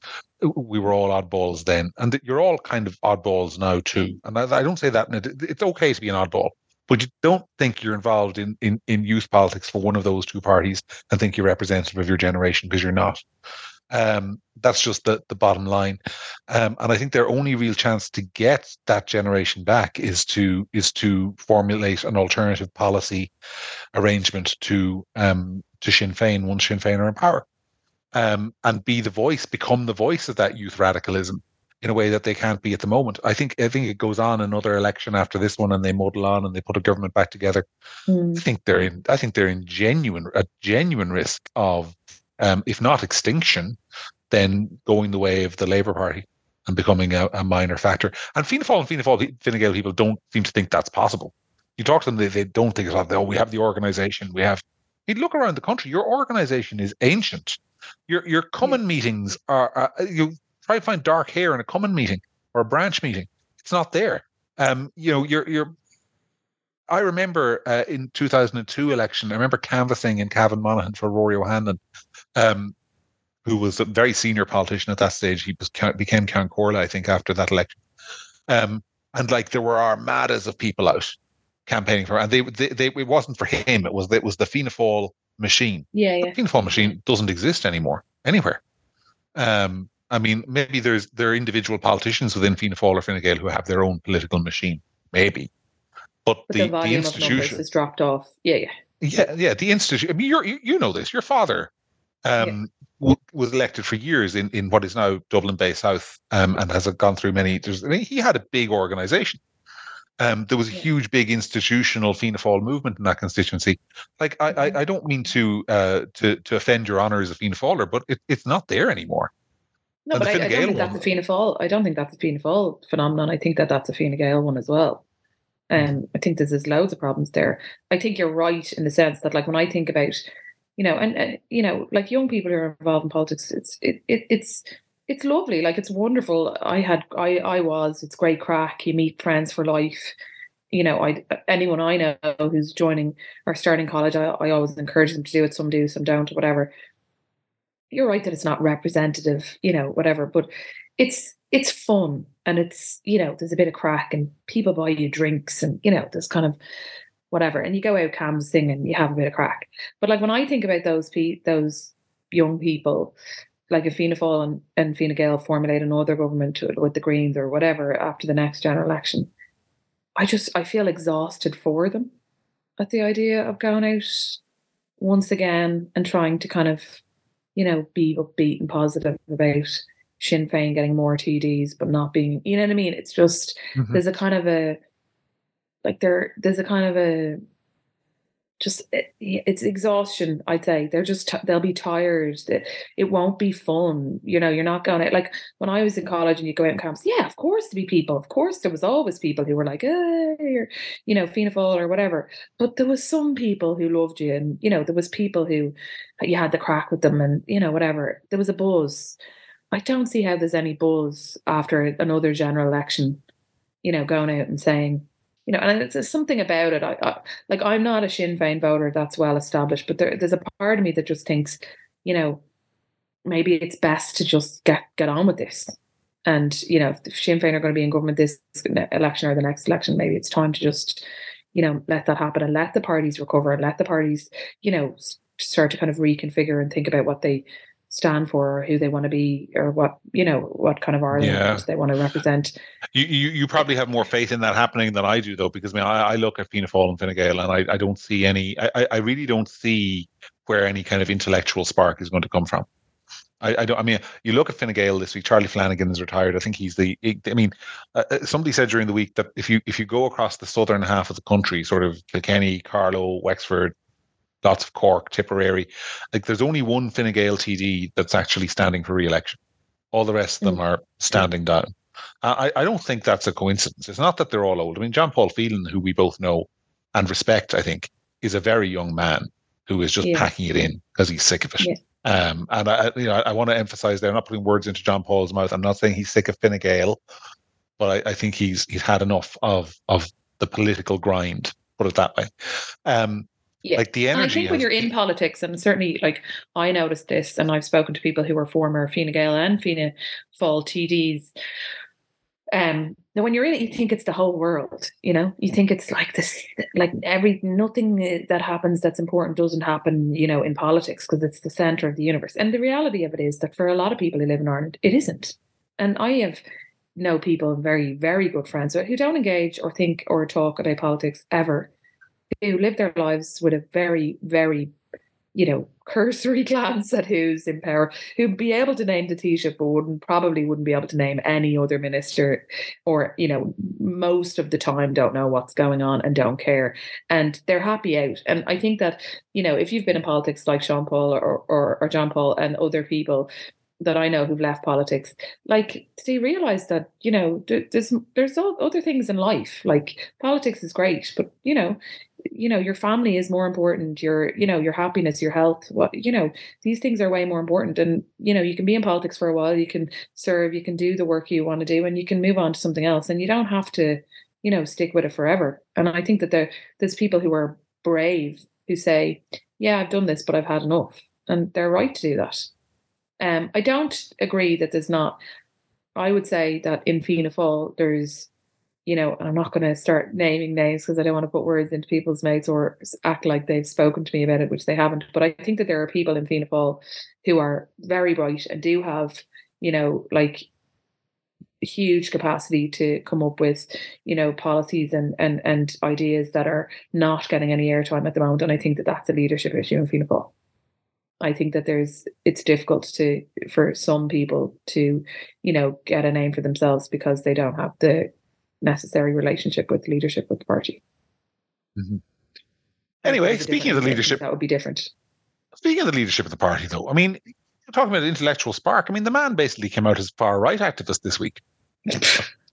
we were all oddballs then, and you're all kind of oddballs now too. And I, I don't say that it's okay to be an oddball, but you don't think you're involved in, in in youth politics for one of those two parties and think you're representative of your generation because you're not. Um, that's just the, the bottom line. Um, and I think their only real chance to get that generation back is to is to formulate an alternative policy arrangement to um, to Sinn Féin once Sinn Féin are in power um, and be the voice, become the voice of that youth radicalism in a way that they can't be at the moment. I think I think it goes on another election after this one, and they muddle on and they put a government back together. Mm. I think they're in. I think they're in genuine a genuine risk of, um, if not extinction, then going the way of the Labour Party and becoming a, a minor factor. And Fianna Fáil and Fianna Fáil Fine Gael people don't seem to think that's possible. You talk to them, they, they don't think it's like, oh, we have the organisation, we have. You look around the country, your organisation is ancient. Your your cumann meetings are, are you try to find dark hair in a cumann meeting or a branch meeting. It's not there. Um, you know, you're you're. I remember uh, in 2002 election, I remember canvassing in Cavan Monaghan for Rory O'Hanlon, um, who was a very senior politician at that stage. He was became Ceann Comhairle, I think, after that election. Um, and like there were armadas of people out campaigning for, and they, they, they it wasn't for him. It was it was the Fianna Fáil machine. Yeah, yeah. The Fianna Fáil machine doesn't exist anymore anywhere. Um, I mean, maybe there's there are individual politicians within Fianna Fáil or Fine Gael who have their own political machine, maybe. But, but the, the, the institution has dropped off. Yeah, yeah. Yeah, yeah. The institution. I mean, you're, you you know this. Your father um, yeah. w- was elected for years in, in what is now Dublin Bay South, um, and has gone through many. There's, I mean, he had a big organisation. Um, there was a huge, big institutional Fianna Fáil movement in that constituency. Like, I, I, I don't mean to uh, to to offend your honour as a Fianna Fáiler, but it, it's not there anymore. No, but I, I, don't think that's a Fianna Fáil. I don't think that's a Fianna Fáil phenomenon. I think that that's a Fianna Gael one as well. Um, I think there's, there's loads of problems there. I think you're right in the sense that, like, when I think about, you know, and uh, you know, like young people who are involved in politics, it's it, it it's it's lovely. Like, it's wonderful. I had, I I was. It's great crack. You meet friends for life. You know, I anyone I know who's joining or starting college, I, I always encourage them to do it. Some do, some don't, whatever you're right that it's not representative, you know, whatever, but it's it's fun and it's you know there's a bit of crack and people buy you drinks and you know there's kind of whatever and you go out canvassing and you have a bit of crack. But like when I think about those pe- those young people, like if Fianna Fáil and, and Fine Gael formulate another government with the Greens or whatever after the next general election, I just I feel exhausted for them at the idea of going out once again and trying to kind of you know, be upbeat and positive about Sinn Féin getting more TDs, but not being, you know what I mean? It's just mm-hmm. there's a kind of a like there there's a kind of a just eh, it, it's exhaustion i'd say. They're just t- they'll be tired. It, it won't be fun you know you're not going to like when i was in mm. college and you go out in camps yeah of course to be people of course there was always people who were like hey, or you know Fianna Fáil or whatever. But there was some people who loved you and you know there was people who uh, you had the crack with them and you know whatever. There was a buzz. I don't see how there's any buzz after another general election you know going out and saying you know, and it's, something about it. I, I, like I'm not a Sinn Féin voter that's well established, but there, there's a part of me that just thinks, you know, maybe it's best to just get get on with this. And you know, if Sinn Féin are going to be in government this election or the next election, maybe it's time to just, you know, let that happen and let the parties recover and let the parties, you know, start to kind of reconfigure and think about what they stand for or who they want to be or what you know what kind of Ireland yeah. they want to represent. You, you you probably have more faith in that happening than I do though because I mean I, I look at Fianna Fáil and Fine Gael and I, I don't see any I, I really don't see where any kind of intellectual spark is going to come from. I, I, don't. I mean, you look at Fine Gael this week. Charlie Flanagan is retired. I think he's the. I mean, uh, uh, somebody said during the week that if you if you go across the southern half of the country, sort of Kilkenny, Carlow, Wexford, lots of Cork, Tipperary. Like there's only one Fine Gael TD that's actually standing for re-election. All the rest of them mm. are standing down. I, I don't think that's a coincidence. It's not that they're all old. I mean, John Paul Phelan, who we both know and respect, I think, is a very young man who is just yeah. packing it in because he's sick of it. Yeah. Um, and I, you know, I, I want to emphasize there, I'm not putting words into John Paul's mouth. I'm not saying he's sick of Fine Gael, but I, I think he's he's had enough of of the political grind. Put it that way. Um, yeah. Like the energy. And I think when you're in politics, and certainly like I noticed this, and I've spoken to people who were former Fine Gael and Fianna Fáil TDs. Um, now when you're in it, you think it's the whole world. You know, you think it's like this, like every nothing that happens that's important doesn't happen. You know, in politics because it's the center of the universe. And the reality of it is that for a lot of people who live in Ireland, it isn't. And I have know people, very very good friends, who don't engage or think or talk about politics ever who live their lives with a very, very you know, cursory glance at who's in power, who'd be able to name the Taoiseach, but wouldn't probably wouldn't be able to name any other minister, or you know, most of the time don't know what's going on and don't care, and they're happy out. And I think that you know, if you've been in politics like Sean Paul or or, or John Paul and other people, that I know who've left politics, like they realize that you know there's there's other things in life. Like politics is great, but you know, you know your family is more important. Your you know your happiness, your health. What you know these things are way more important. And you know you can be in politics for a while. You can serve. You can do the work you want to do, and you can move on to something else. And you don't have to you know stick with it forever. And I think that there there's people who are brave who say, yeah, I've done this, but I've had enough, and they're right to do that. Um, I don't agree that there's not. I would say that in Fianna Fáil, there's, you know, I'm not going to start naming names because I don't want to put words into people's mouths or act like they've spoken to me about it, which they haven't. But I think that there are people in Fianna Fáil who are very bright and do have, you know, like huge capacity to come up with you know policies and and and ideas that are not getting any airtime at the moment and i think that that's a leadership issue in Fianna Fáil. I think that there's it's difficult to for some people to, you know, get a name for themselves because they don't have the necessary relationship with leadership with the party. Mm-hmm. Anyway, speaking of the leadership, that would be different. Speaking of the leadership of the party, though, I mean, talking about intellectual spark. I mean, the man basically came out as far right activist this week.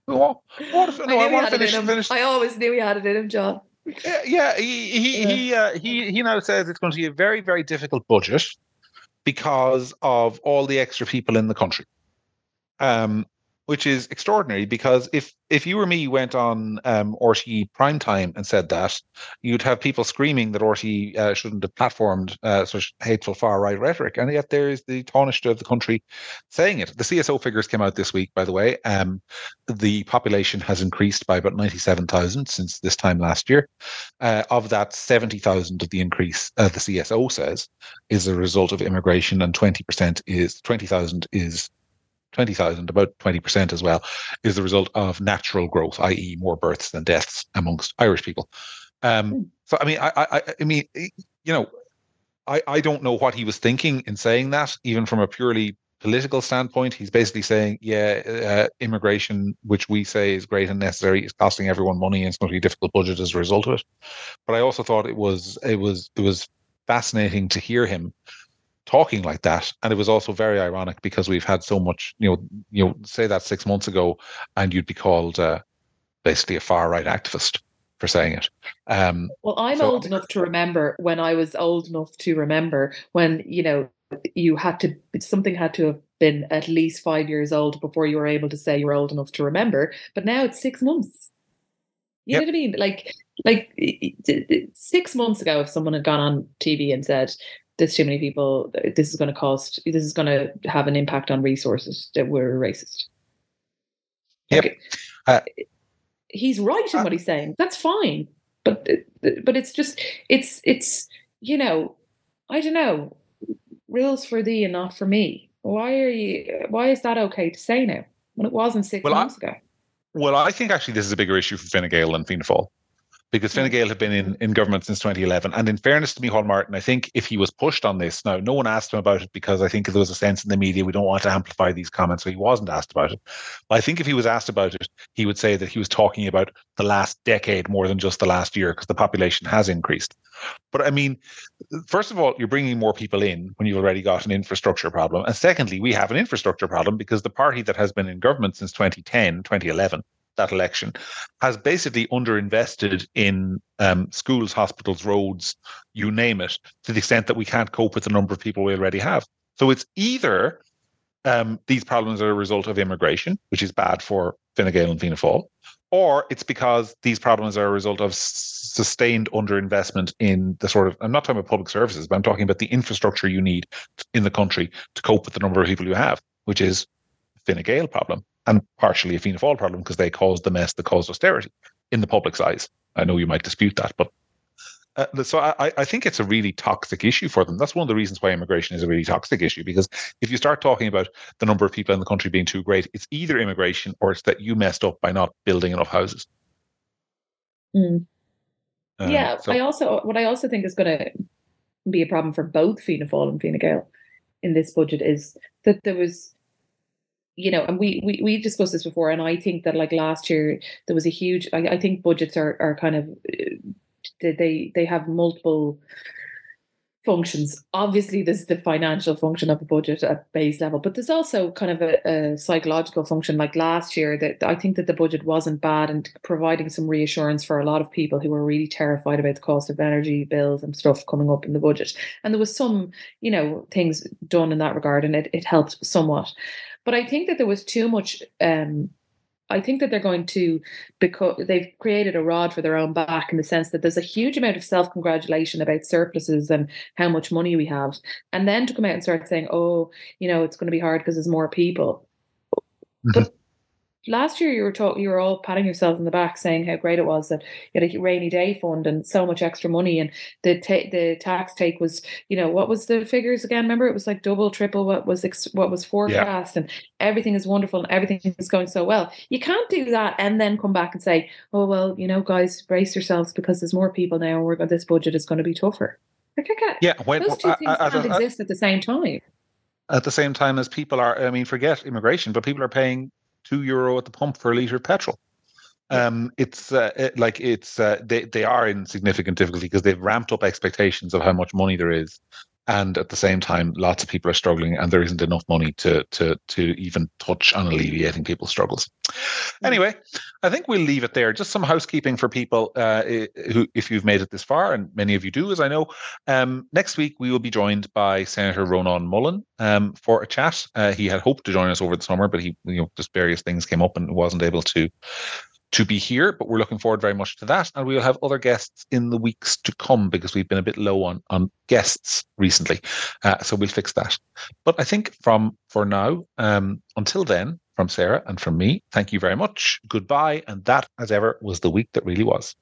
what, what if, no, I, I, finish, finish. I always knew he had it in him, John. Yeah, he he yeah. he, uh, he he now says it's going to be a very very difficult budget because of all the extra people in the country. Um, which is extraordinary because if if you or me went on um, RTE prime time and said that, you'd have people screaming that RTE uh, shouldn't have platformed uh, such hateful far right rhetoric, and yet there is the Taoiseach of the country saying it. The CSO figures came out this week, by the way. Um, the population has increased by about ninety seven thousand since this time last year. Uh, of that, seventy thousand of the increase, uh, the CSO says, is a result of immigration, and twenty percent is twenty thousand is 20,000, about 20% as well, is the result of natural growth, i.e., more births than deaths amongst Irish people. Um, mm. So, I mean, I, I, I mean, you know, I, I don't know what he was thinking in saying that, even from a purely political standpoint. He's basically saying, yeah, uh, immigration, which we say is great and necessary, is costing everyone money, and it's going to be a difficult budget as a result of it. But I also thought it was it was it was fascinating to hear him talking like that. And it was also very ironic because we've had so much, you know, you know, say that six months ago, and you'd be called uh, basically a far right activist for saying it. Um, well, I'm so, old enough to remember when I was old enough to remember when you know you had to something had to have been at least five years old before you were able to say you're old enough to remember. But now it's six months. You yep. know what I mean? Like, like six months ago, if someone had gone on TV and said, there's too many people. This is going to cost. This is going to have an impact on resources that were racist. Yep. Like, uh, he's right in uh, what he's saying. That's fine, but but it's just it's it's you know I don't know rules for thee and not for me. Why are you? Why is that okay to say now when it wasn't six well, months I, ago? Well, I think actually this is a bigger issue for Fine Gael than Fianna Fáil because Fine Gael have been in, in government since 2011. And in fairness to Micheál Martin, I think if he was pushed on this, now no one asked him about it because I think there was a sense in the media we don't want to amplify these comments, so he wasn't asked about it. But I think if he was asked about it, he would say that he was talking about the last decade more than just the last year because the population has increased. But I mean, first of all, you're bringing more people in when you've already got an infrastructure problem. And secondly, we have an infrastructure problem because the party that has been in government since 2010, 2011, that election has basically underinvested in um, schools, hospitals, roads, you name it, to the extent that we can't cope with the number of people we already have. So it's either um, these problems are a result of immigration, which is bad for Fine Gael and Fianna Fáil, or it's because these problems are a result of sustained underinvestment in the sort of I'm not talking about public services, but I'm talking about the infrastructure you need in the country to cope with the number of people you have, which is Fine Gael problem and partially a Fianna Fáil problem because they caused the mess that caused austerity in the public's eyes. I know you might dispute that, but uh, so I, I think it's a really toxic issue for them. That's one of the reasons why immigration is a really toxic issue because if you start talking about the number of people in the country being too great, it's either immigration or it's that you messed up by not building enough houses. Mm. Um, yeah, so. I also what I also think is going to be a problem for both Fianna Fáil and Fine Gael in this budget is that there was you know, and we, we we discussed this before, and I think that like last year there was a huge. I, I think budgets are are kind of uh, they they have multiple functions. Obviously, there's the financial function of a budget at base level, but there's also kind of a, a, psychological function. Like last year, that I think that the budget wasn't bad and providing some reassurance for a lot of people who were really terrified about the cost of energy bills and stuff coming up in the budget. And there was some, you know, things done in that regard, and it, it helped somewhat. But I think that there was too much. Um, I think that they're going to because they've created a rod for their own back in the sense that there's a huge amount of self congratulation about surpluses and how much money we have, and then to come out and start saying, "Oh, you know, it's going to be hard because there's more people." Mm-hmm. But last year you were talking, you were all patting yourselves on the back, saying how great it was that you had a rainy day fund and so much extra money, and the ta- the tax take was, you know, what was the figures again? Remember, it was like double, triple what was ex- what was forecast, yeah. and everything is wonderful and everything is going so well. You can't do that and then come back and say, oh well, you know, guys, brace yourselves because there's more people now, and we're this budget is going to be tougher. Like, yeah, when, those two things can't exist at the same time at the same time as people are i mean forget immigration but people are paying two euro at the pump for a liter of petrol. Um, it's uh, it, like it's uh, they they are in significant difficulty because they've ramped up expectations of how much money there is, and at the same time, lots of people are struggling, and there isn't enough money to to to even touch on alleviating people's struggles. Mm. Anyway, I think we'll leave it there. Just some housekeeping for people uh, who, if you've made it this far, and many of you do, as I know. Um, next week we will be joined by Senator Ronan Mullen um, for a chat. Uh, he had hoped to join us over the summer, but he, you know, just various things came up and wasn't able to to be here, but we're looking forward very much to that. And we'll have other guests in the weeks to come because we've been a bit low on, on guests recently. Uh, so we'll fix that. But I think from for now, um, until then, from Sarah and from me, thank you very much. Goodbye. And that, as ever, was the week that really was.